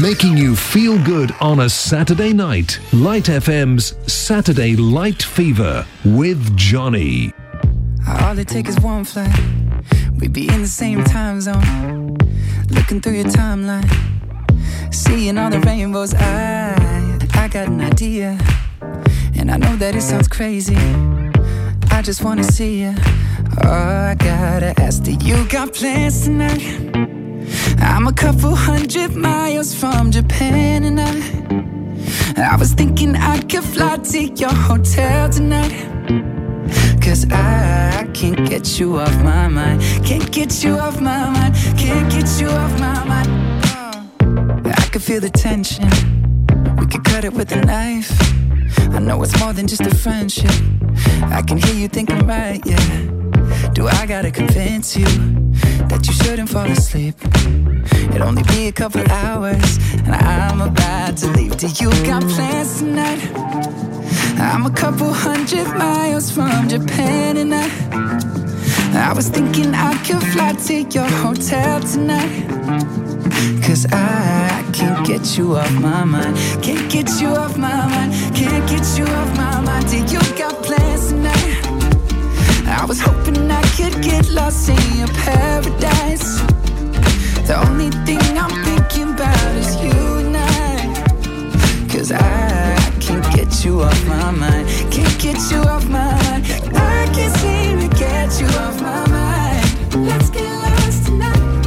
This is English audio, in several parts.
Making you feel good on a Saturday night. Light FM's Saturday Light Fever with Johnny. All it takes is one flight. We'd be in the same time zone. Looking through your timeline. Seeing all the rainbows. I, I got an idea. And I know that it sounds crazy. I just wanna see you. Oh, I gotta ask, do you got plans tonight? I'm a couple hundred miles from Japan and I I was thinking I could fly to your hotel tonight. Cause I can't get you off my mind. Can't get you off my mind. Can't get you off my mind. Oh. I can feel the tension. We could cut it with a knife. I know it's more than just a friendship. I can hear you thinking right, yeah. Do I gotta convince you that you shouldn't fall asleep? It'll only be a couple hours, and I'm about to leave. Do you got plans tonight? I'm a couple hundred miles from Japan, and I, I was thinking I could fly to your hotel tonight. Cause I can't get you off my mind. Can't get you off my mind. Can't get you off my mind. Do you got plans? I was hoping I could get lost in your paradise. The only thing I'm thinking about is you and I. Cause I can't get you off my mind. Can't get you off my mind. I can't seem to get you off my mind. Let's get lost tonight.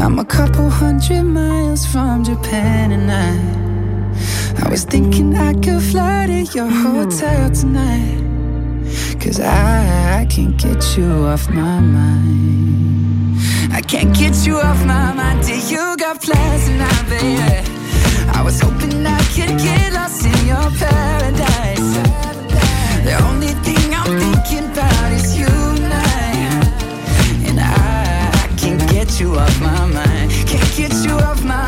I'm a couple hundred miles from Japan and I I was thinking I could fly to your hotel tonight Cause I, I can't get you off my mind I can't get you off my mind Do you got plans tonight, baby? I was hoping I could get lost in your paradise The only thing I'm thinking about is you and I And I, I can't get you off my Can't get you off my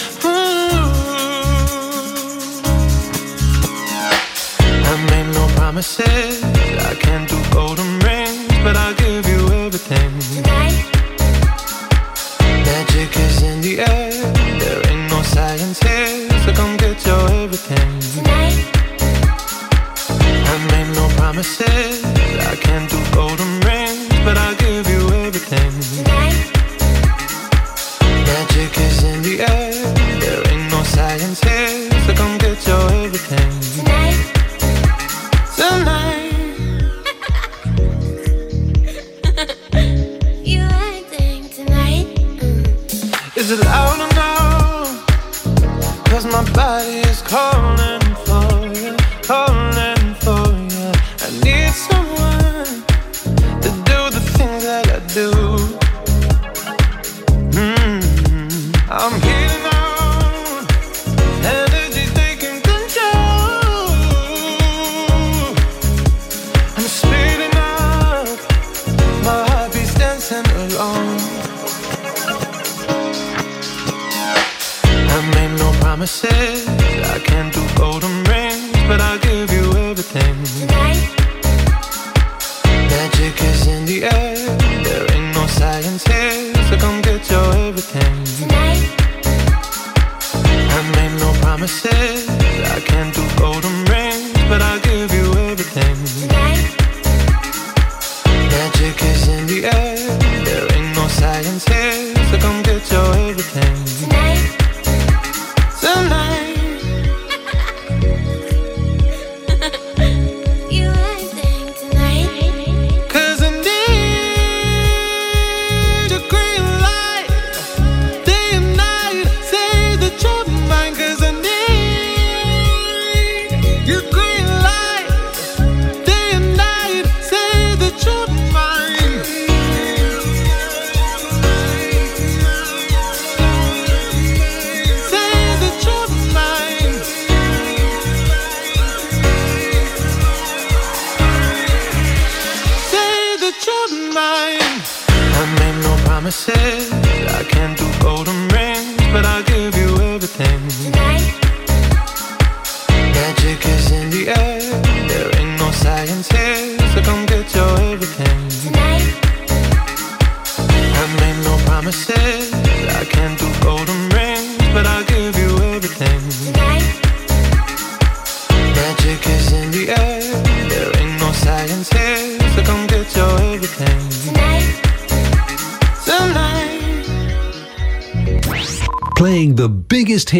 Promises. but I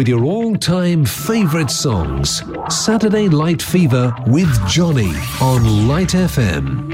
with your all time favourite songs. Saturday Light Fever with Johnny on Light FM.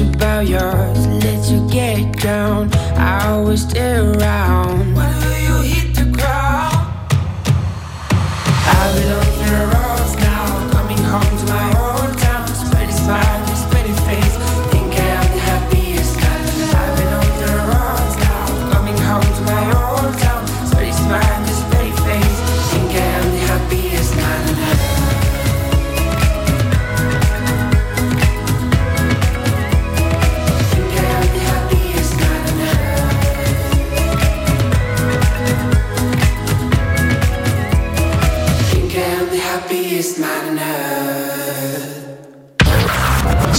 about yours, let you get down. I was around.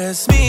It's me.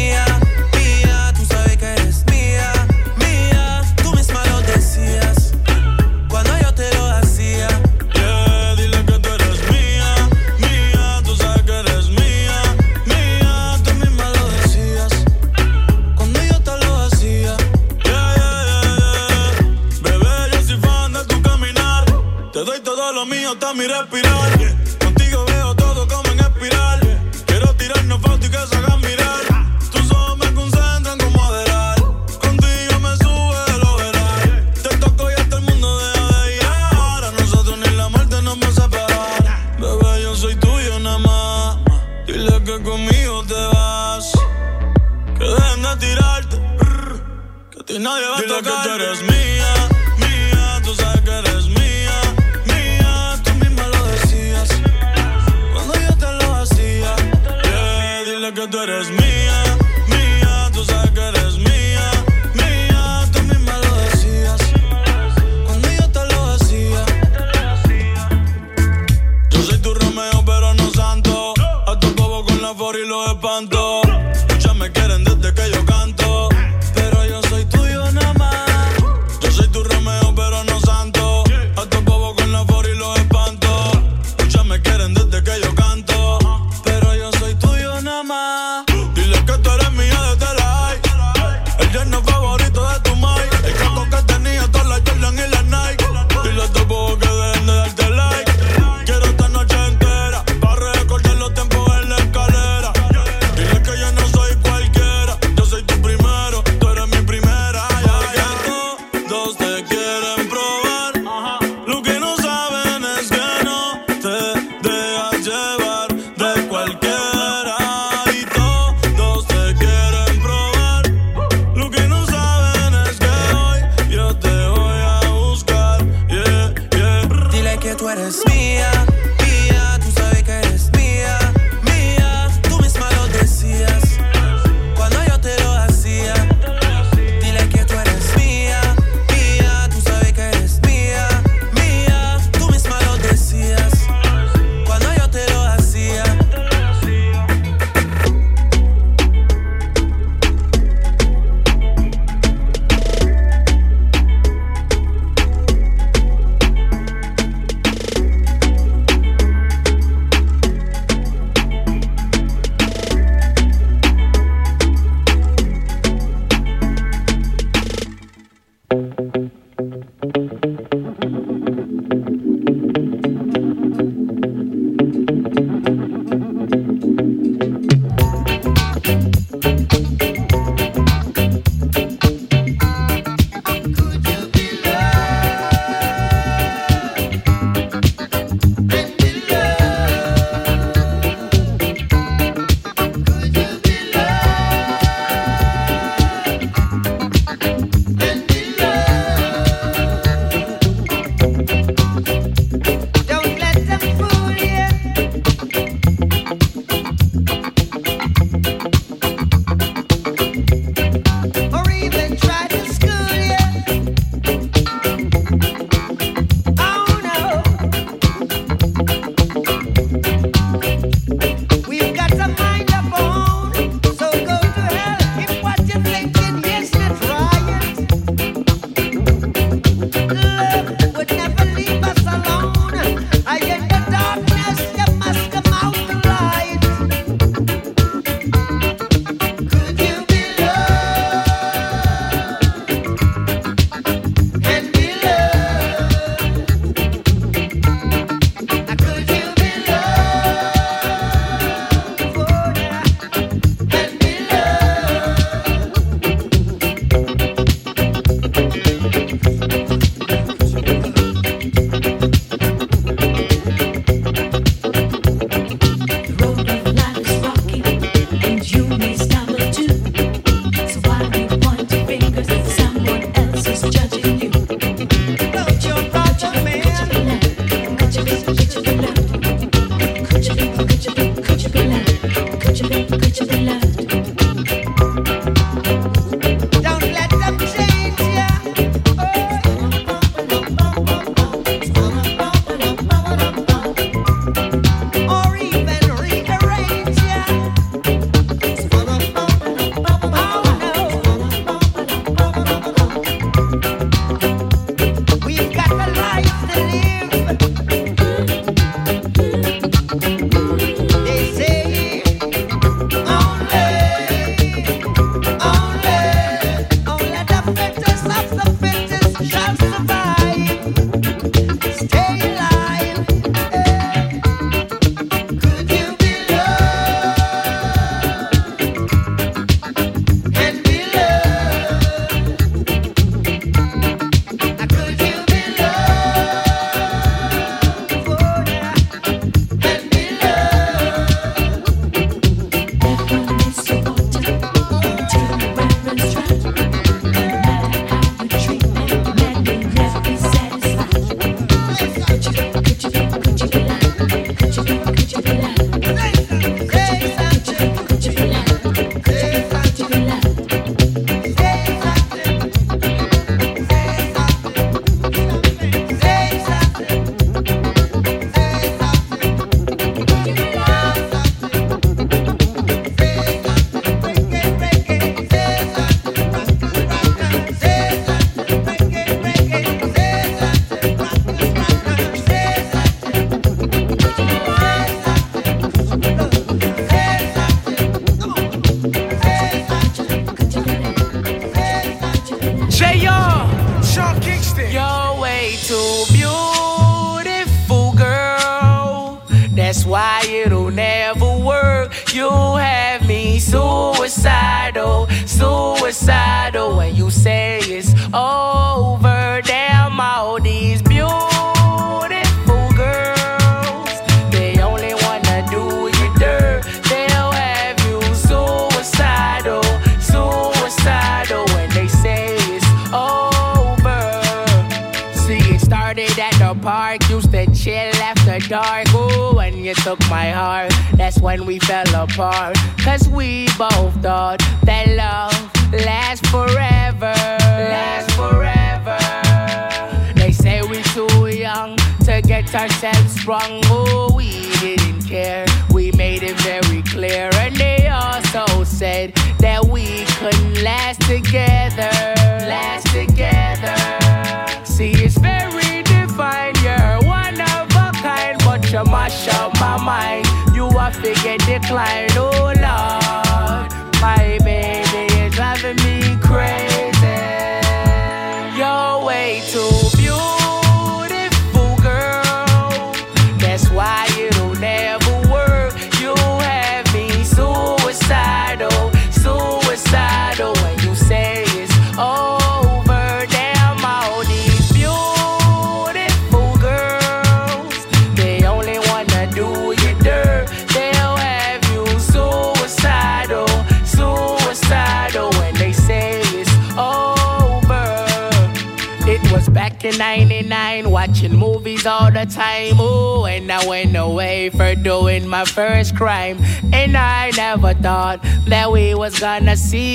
gonna see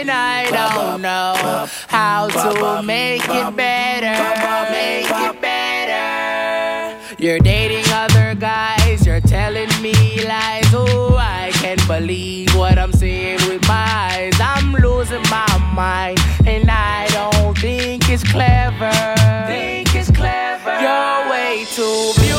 and I don't know how to make it better. Make it better. You're dating other guys, you're telling me lies. Oh, I can't believe what I'm seeing with my eyes. I'm losing my mind, and I don't think it's clever. Think it's clever. You're way too.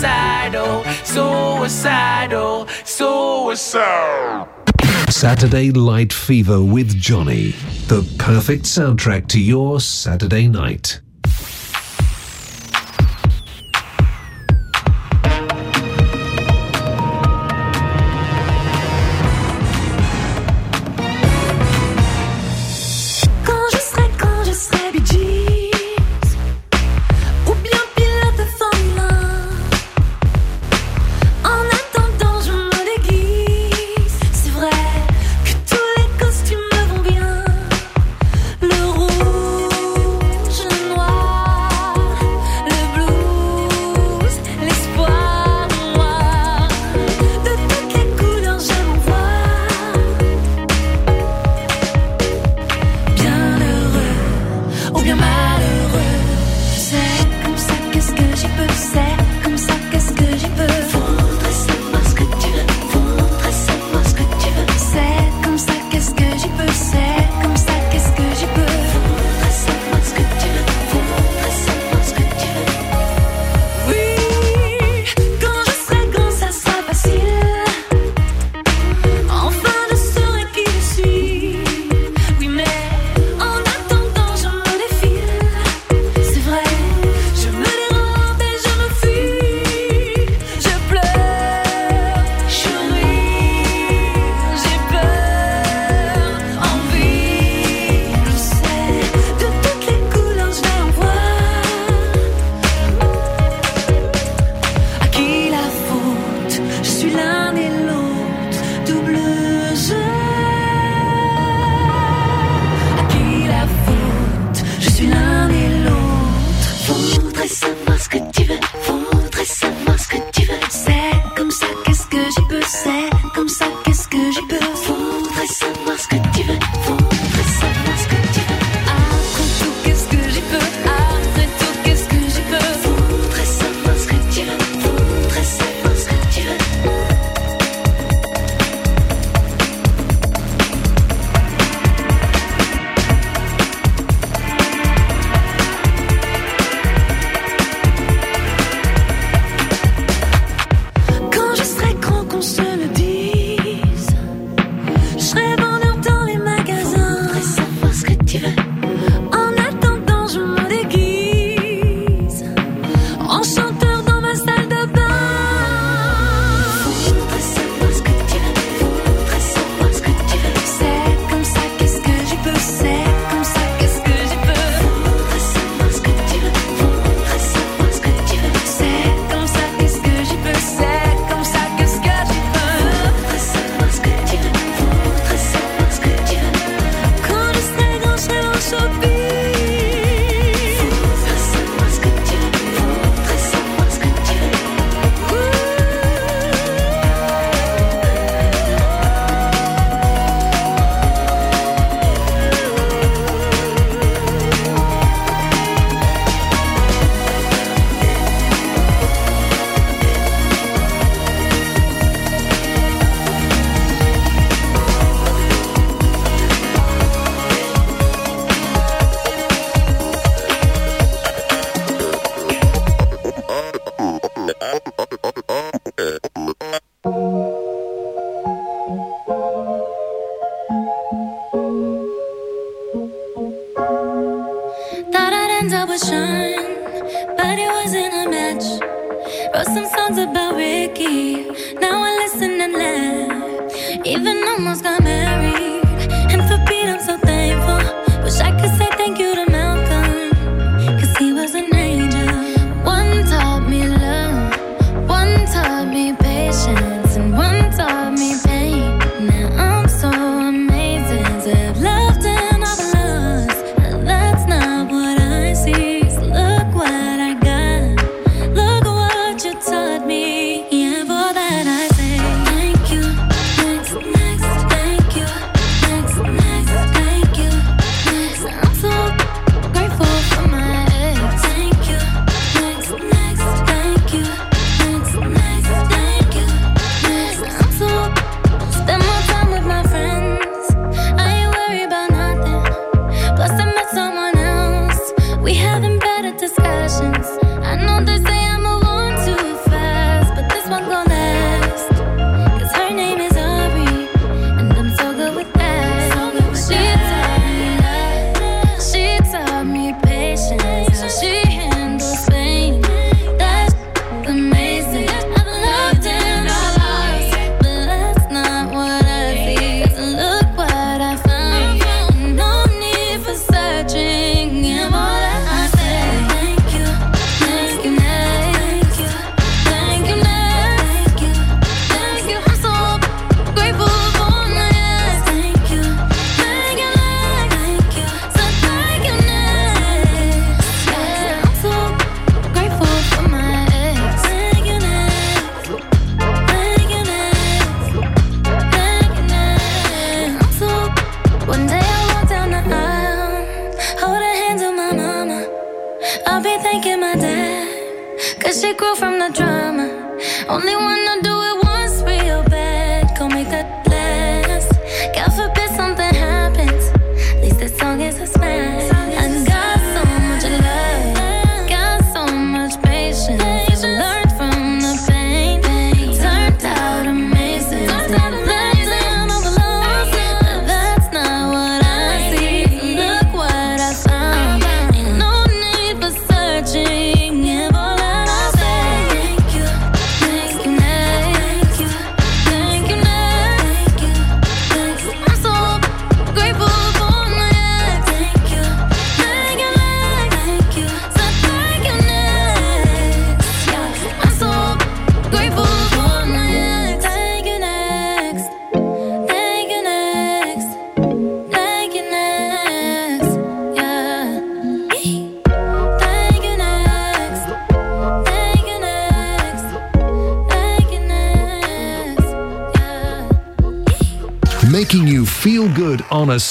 suicidal, suicidal, suicidal. Saturday Light Fever with Johnny. The perfect soundtrack to your Saturday night.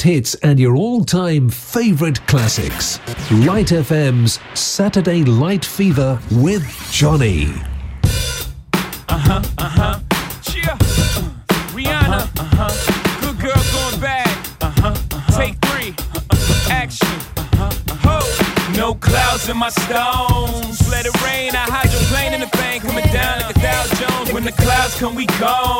Biggest hits and your all time favourite classics. Light FM's Saturday Light Fever with Johnny. Uh huh, uh huh. Cheer. Uh, Rihanna. Uh huh. Good girl going bad. Uh huh. Take three. Action. Uh huh. No clouds in my stones. Let it rain. I hydroplane in the bank. Coming down like a Dow Jones. When the clouds come, we gone.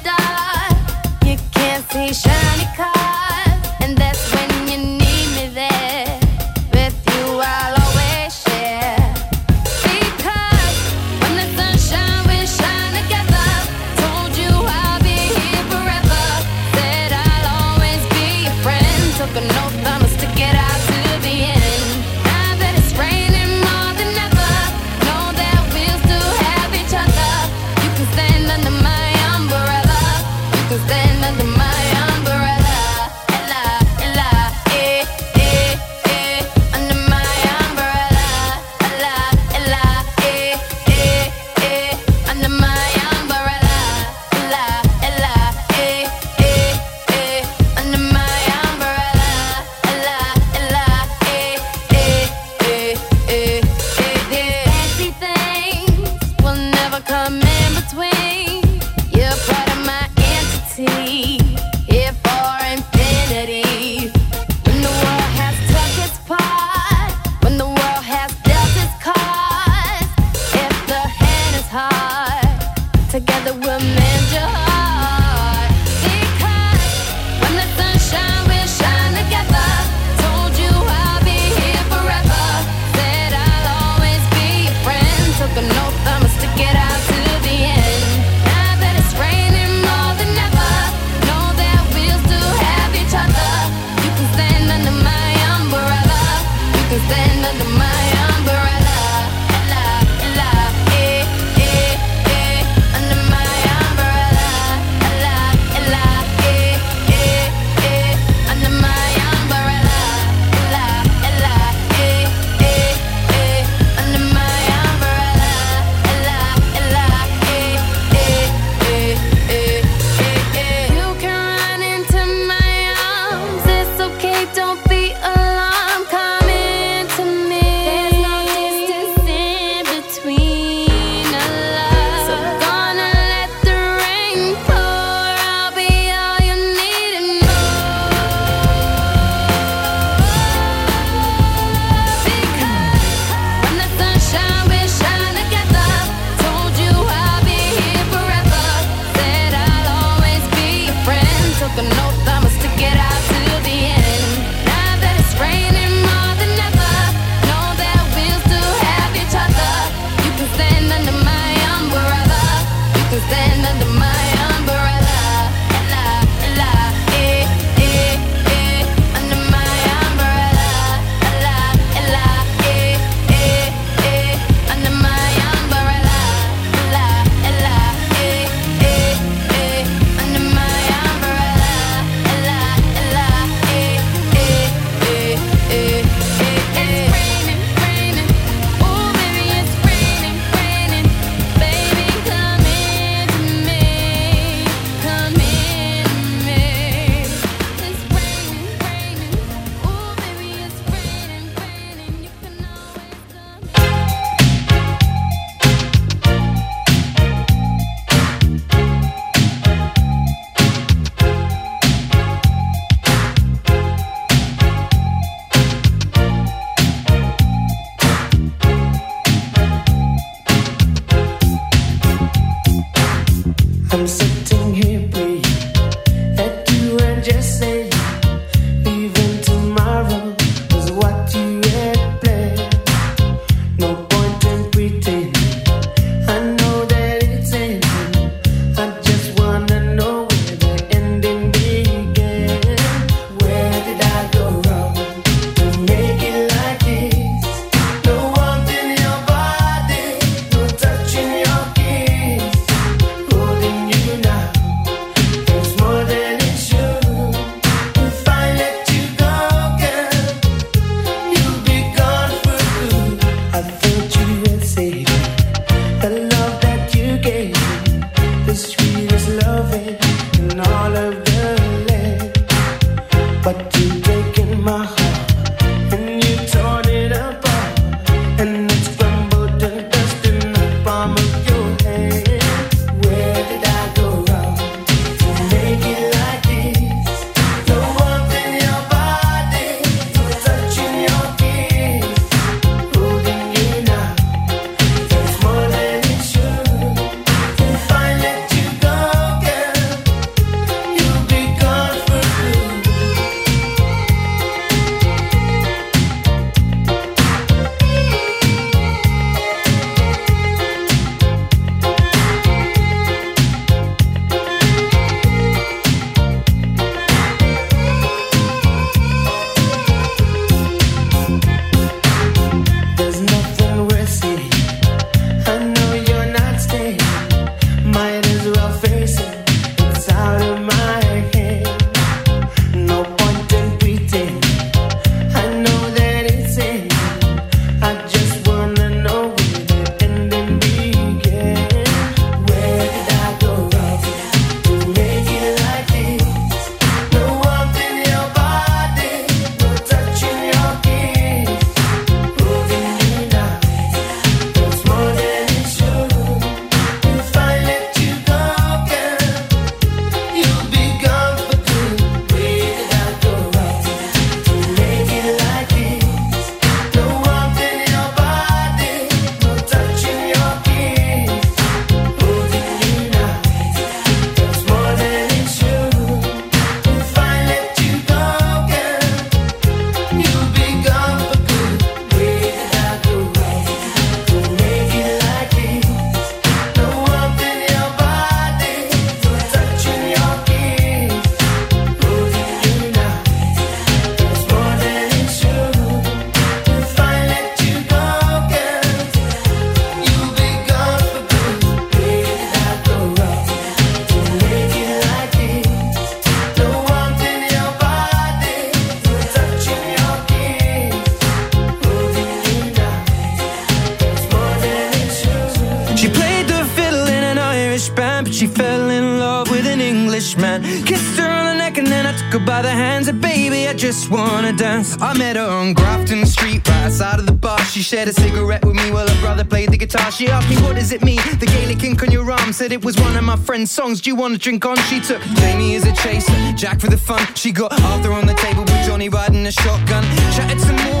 I met her on Grafton Street, right outside of the bar. She shared a cigarette with me while her brother played the guitar. She asked me, What does it mean? The Gaelic ink on your arm said it was one of my friend's songs. Do you wanna drink on? She took Jamie as a chaser, Jack for the fun. She got Arthur on the table with Johnny riding a shotgun. Chatted some more,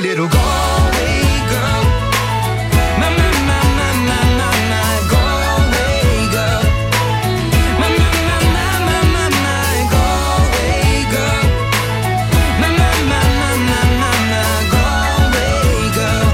little girl. My, my, my, my, my, my, my girl. My, my, my, my, my, my, my girl. My, my, my, my, my, my, my girl.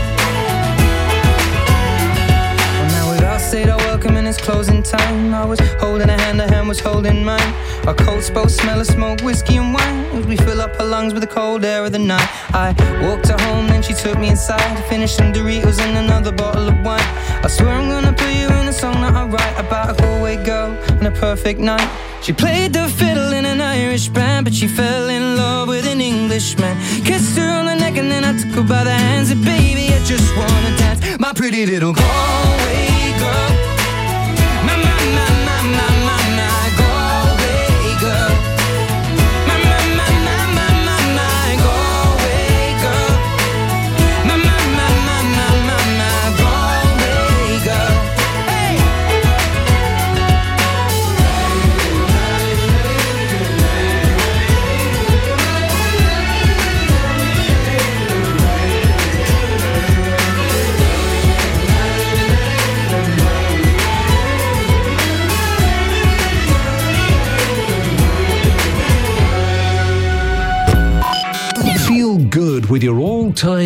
Well, now we'd all said our welcome and it's closing time. I was holding a hand, a hand was holding mine. Our coats both smell of smoke, whiskey and wine we fill up her lungs with the cold air of the night. I walked her home, then she took me inside. Finished some Doritos and another bottle of wine. I swear I'm gonna put you in a song that I write about a Galway girl and a perfect night. She played the fiddle in an Irish band, but she fell in love with an Englishman. Kissed her on the neck and then I took her by the hands. And baby, I just wanna dance, my pretty little Galway girl.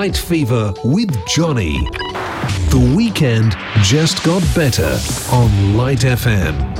Night Fever with Johnny. The weekend just got better on Light FM.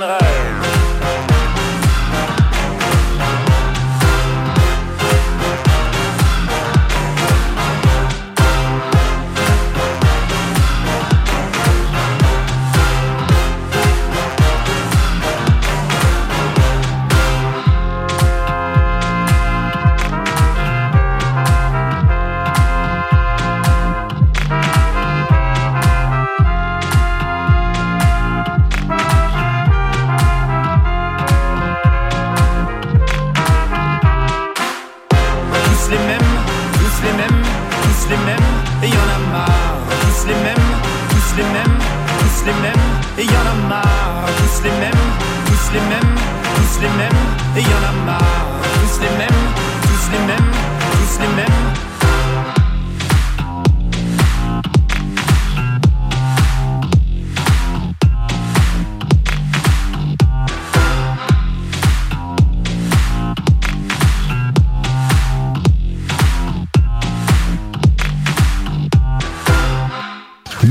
rein. Müslümüm, Müslümüm yanamam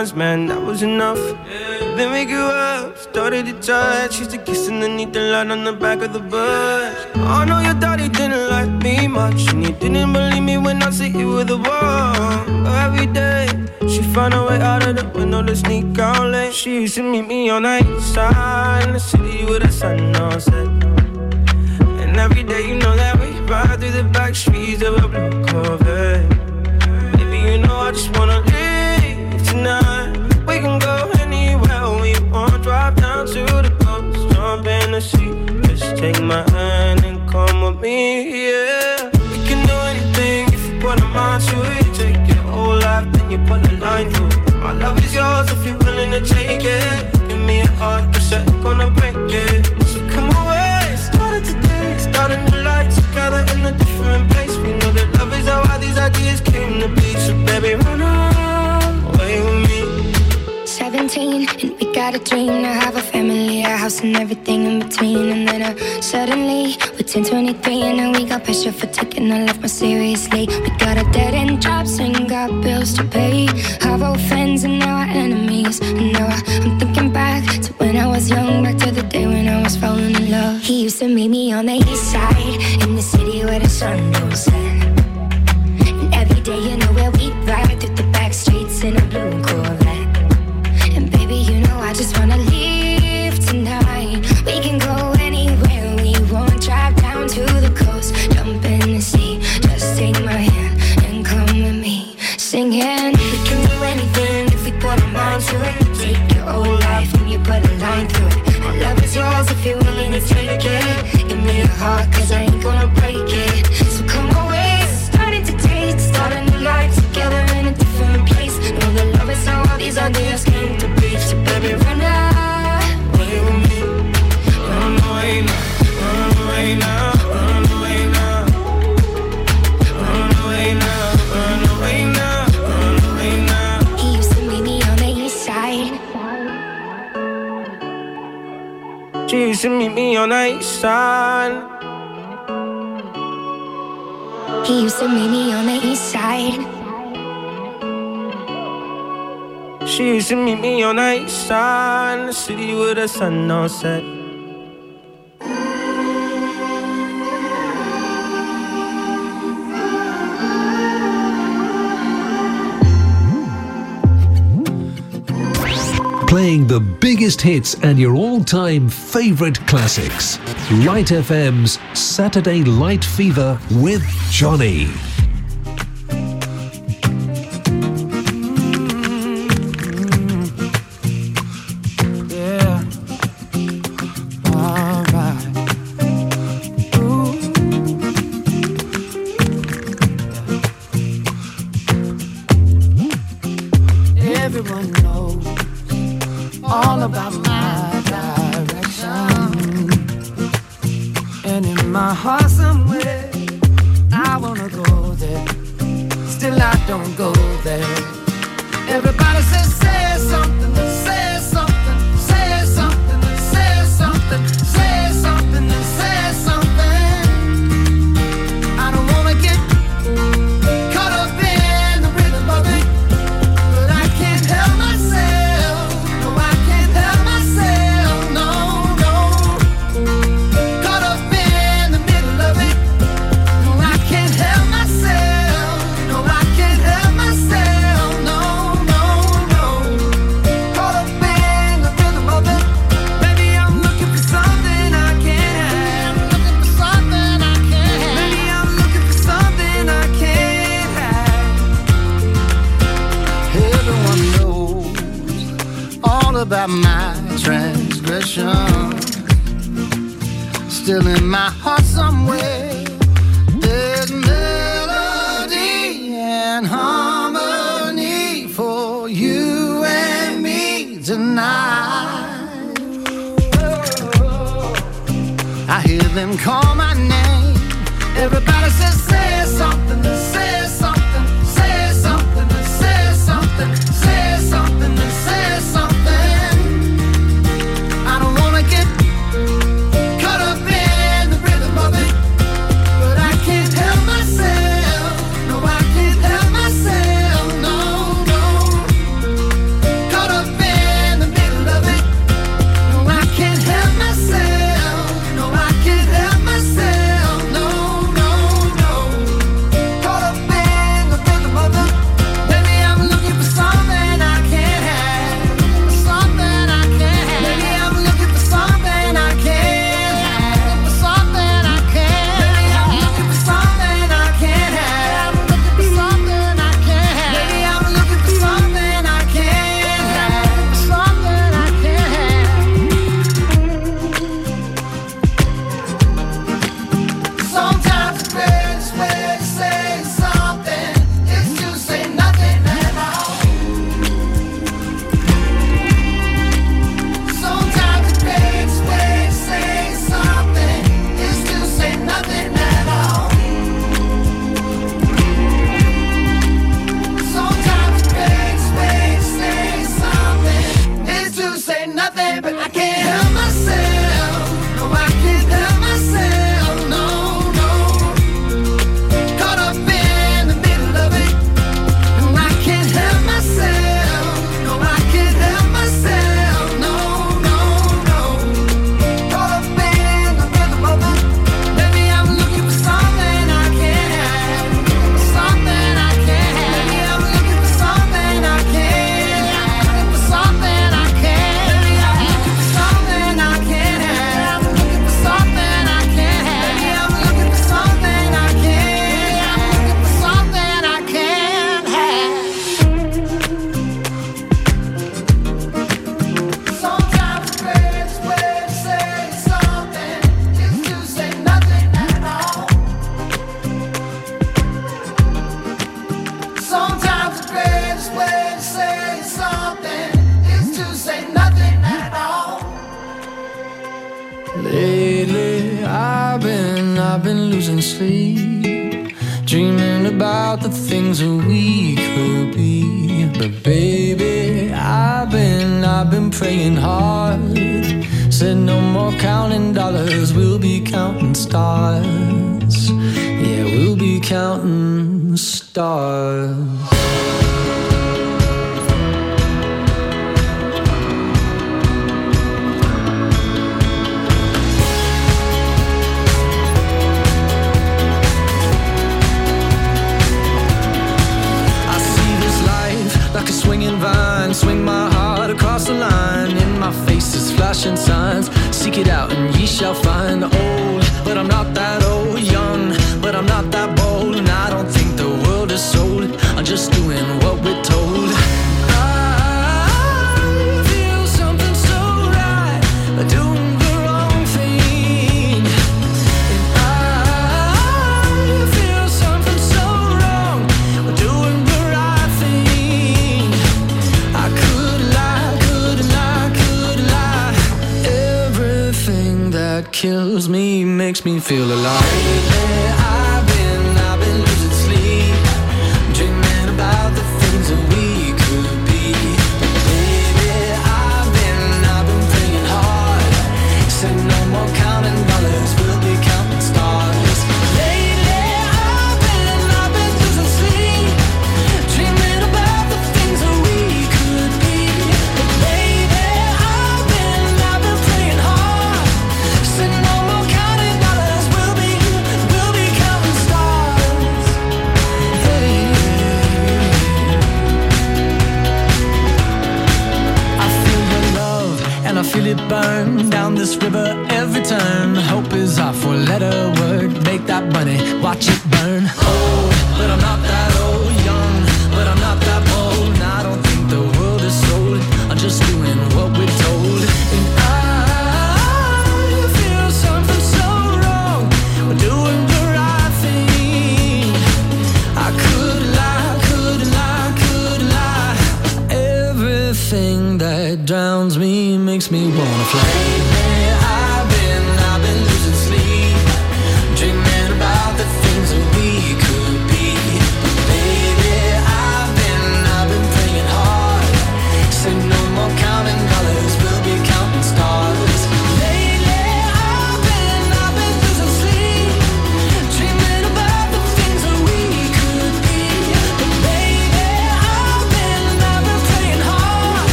Hands, man, that was enough. Then we grew up, started to touch. Used to kiss underneath the light on the back of the bus. I know your daddy didn't like me much, and he didn't believe me when I said you were the one. Every day, she found a way out of the window to sneak out late. She used to meet me on the east side in the city with the sun on set. And every day, you know that we ride through the back streets of a blue Corvette. Take my hand and come with me, yeah. We can do anything if you put a mind to it. Take your whole life, then you put a line through it. My love is yours if you're willing to take it. Give me a heart, cause I'm gonna break it. So come away, started today. Start a new together in a different place. We know that love is how all these ideas came to be. So baby, run away dream to have a family, a house and everything in between. And then uh, suddenly we're 10, 23 and now we got pressure for taking our life more seriously. We got a dead end jobs and got bills to pay. Our old friends and now our enemies. And now I, I'm thinking back to when I was young, back to the day when I was falling in love. He used to meet me on the east side in the city where the sun don't set. And every day, you know where we ride through the back streets in a blue Corvette. On the city with the sun on set. Playing the biggest hits and your all time favourite classics. Light FM's Saturday Light Fever with Johnny. About my transgression. Still in my heart somewhere, there's melody and harmony for you and me tonight. I hear them call my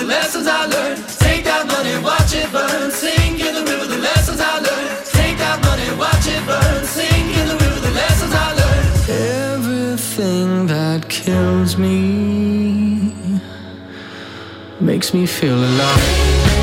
the lessons I learned. Take that money, watch it burn. Sing in the river the lessons I learned. Take that money, watch it burn. Sing in the river the lessons I learned. Everything that kills me makes me feel alive.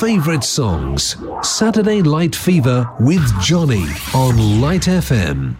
favourite songs. Saturday Light Fever with Johnny on Light FM.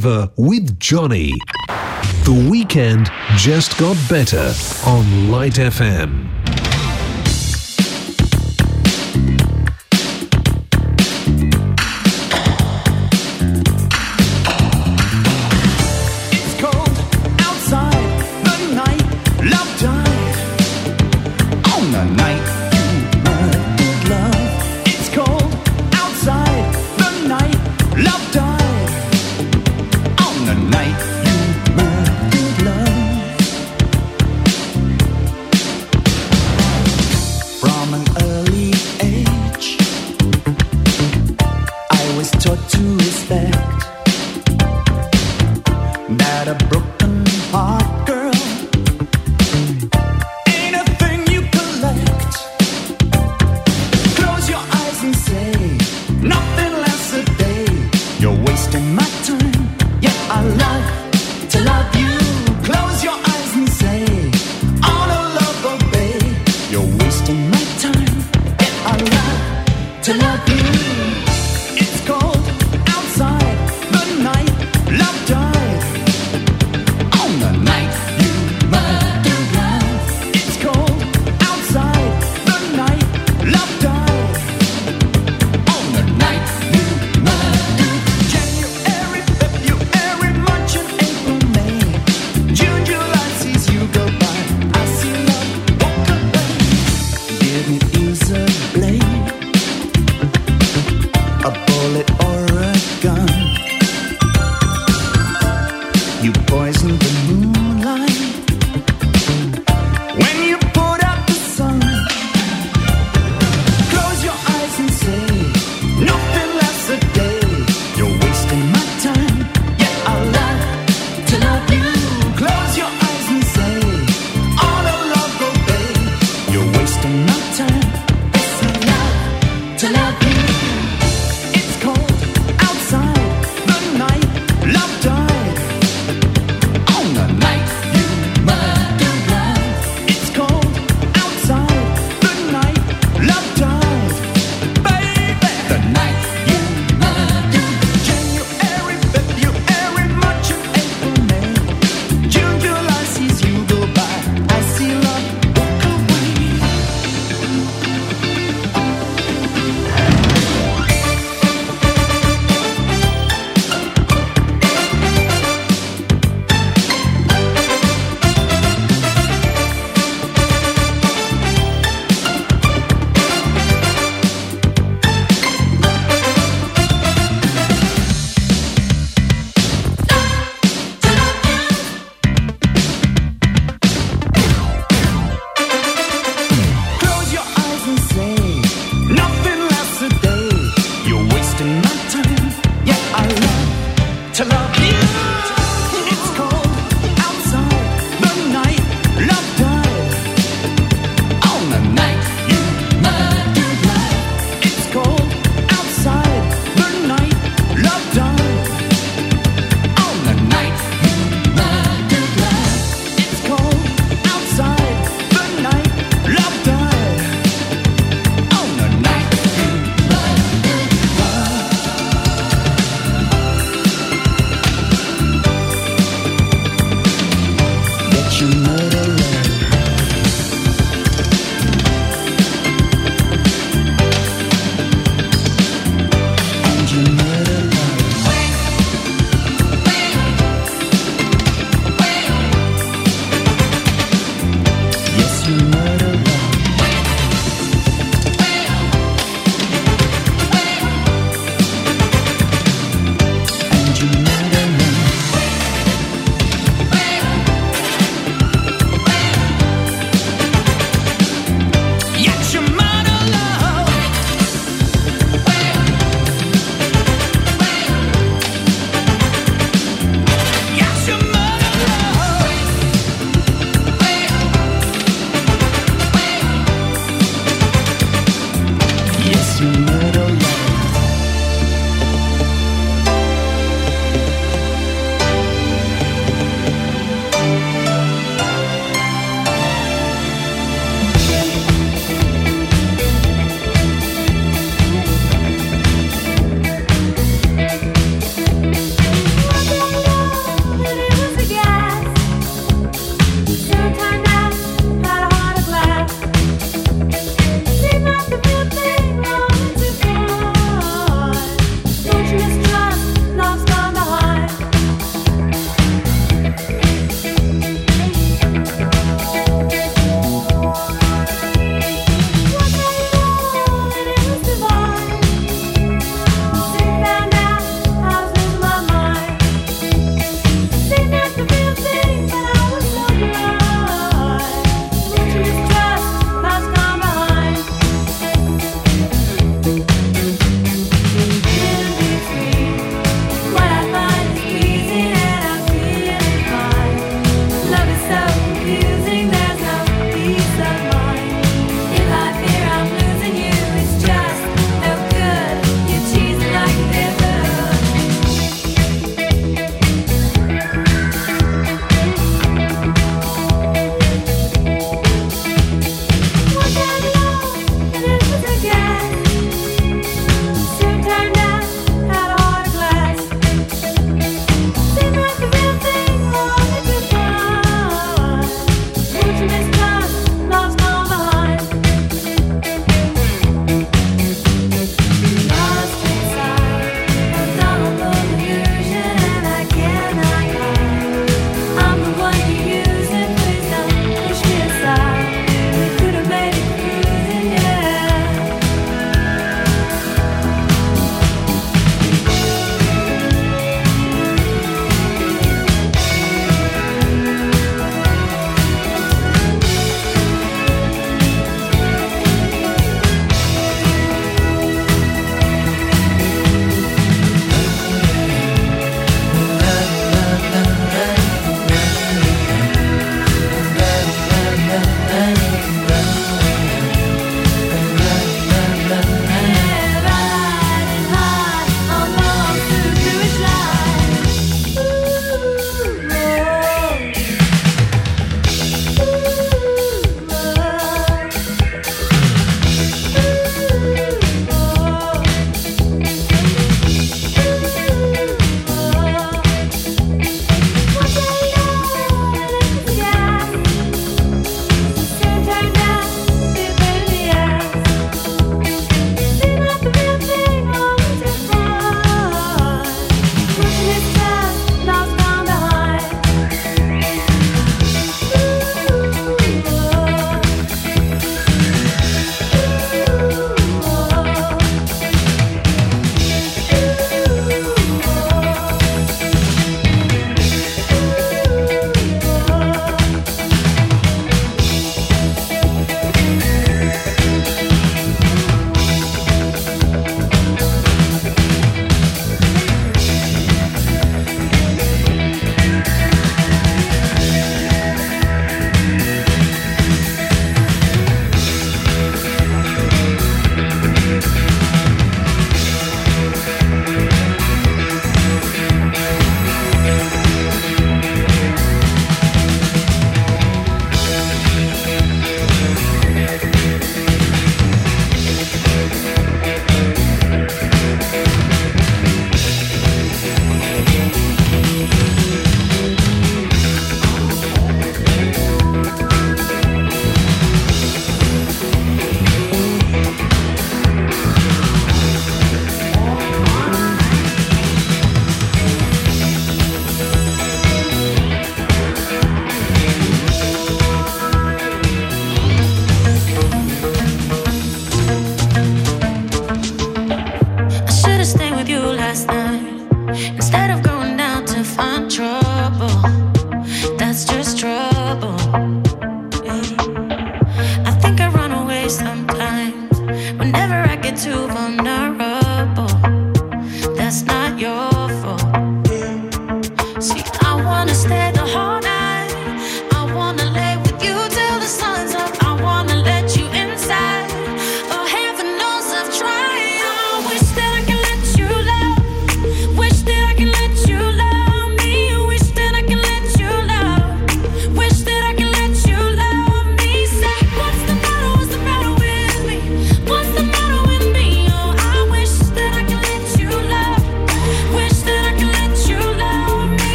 Fever with Johnny. The weekend just got better on Light FM.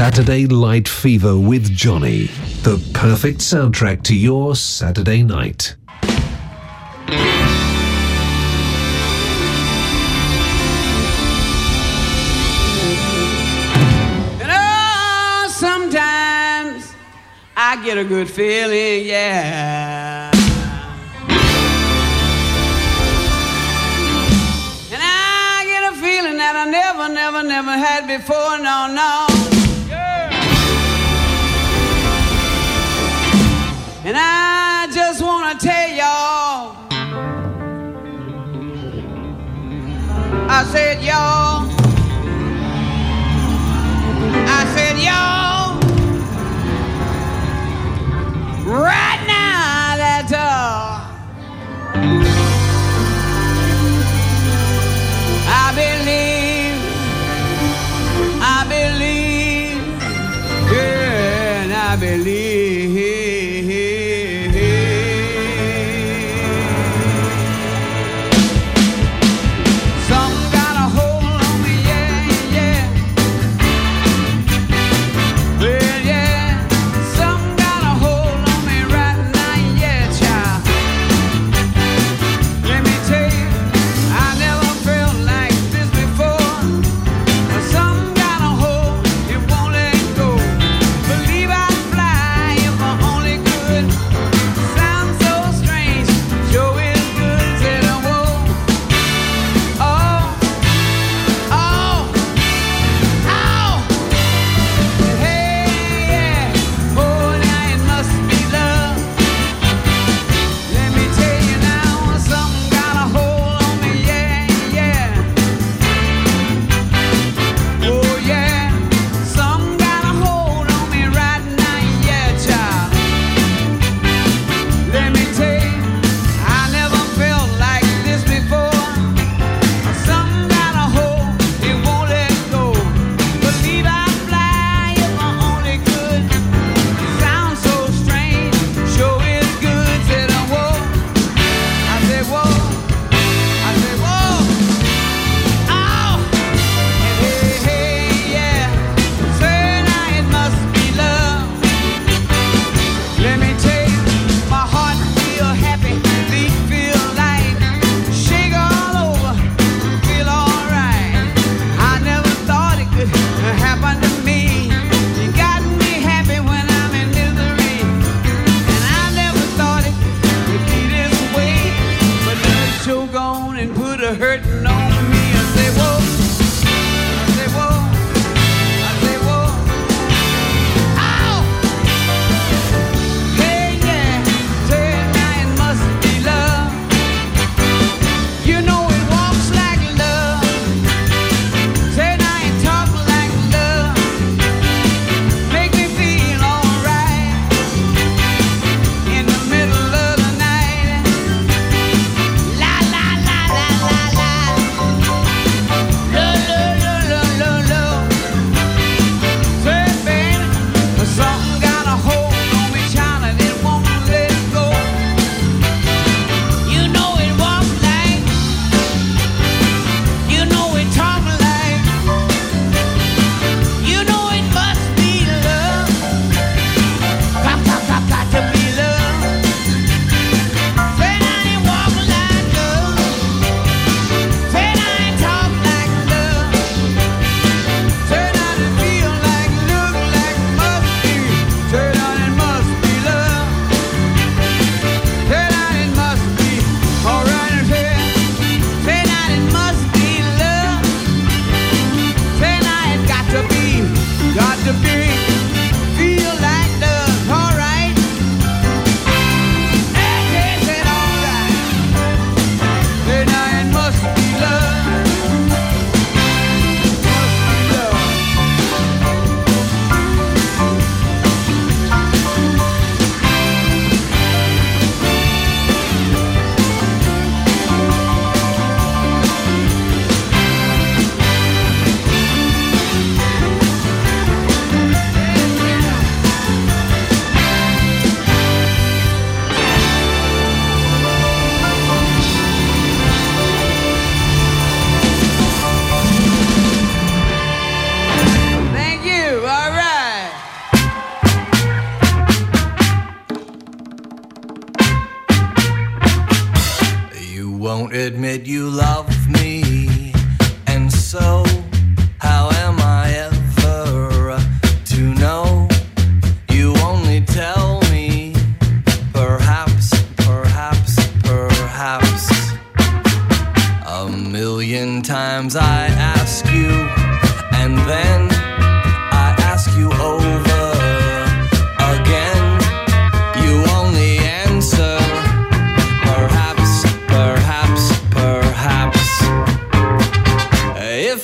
Saturday Light Fever with Johnny, the perfect soundtrack to your Saturday night. And oh, sometimes I get a good feeling, yeah. And I get a feeling that I never, never, never had before, no, no. And I just want to tell y'all, I said, y'all, I said, y'all, right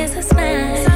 Is a smash.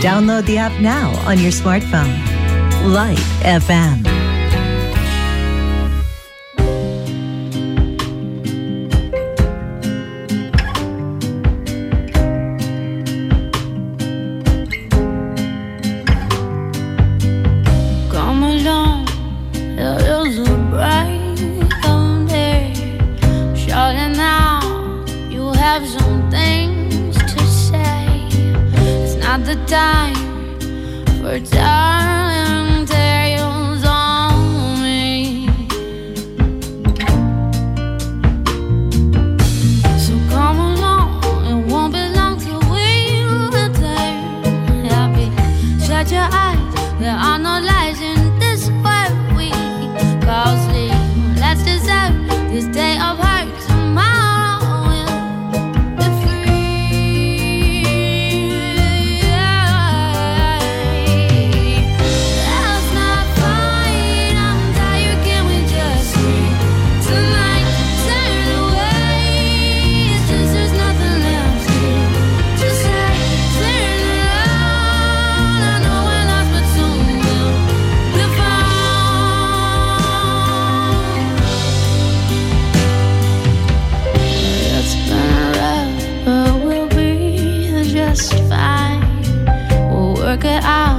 Download the app now on your smartphone. Light FM. just fine. We'll work it out.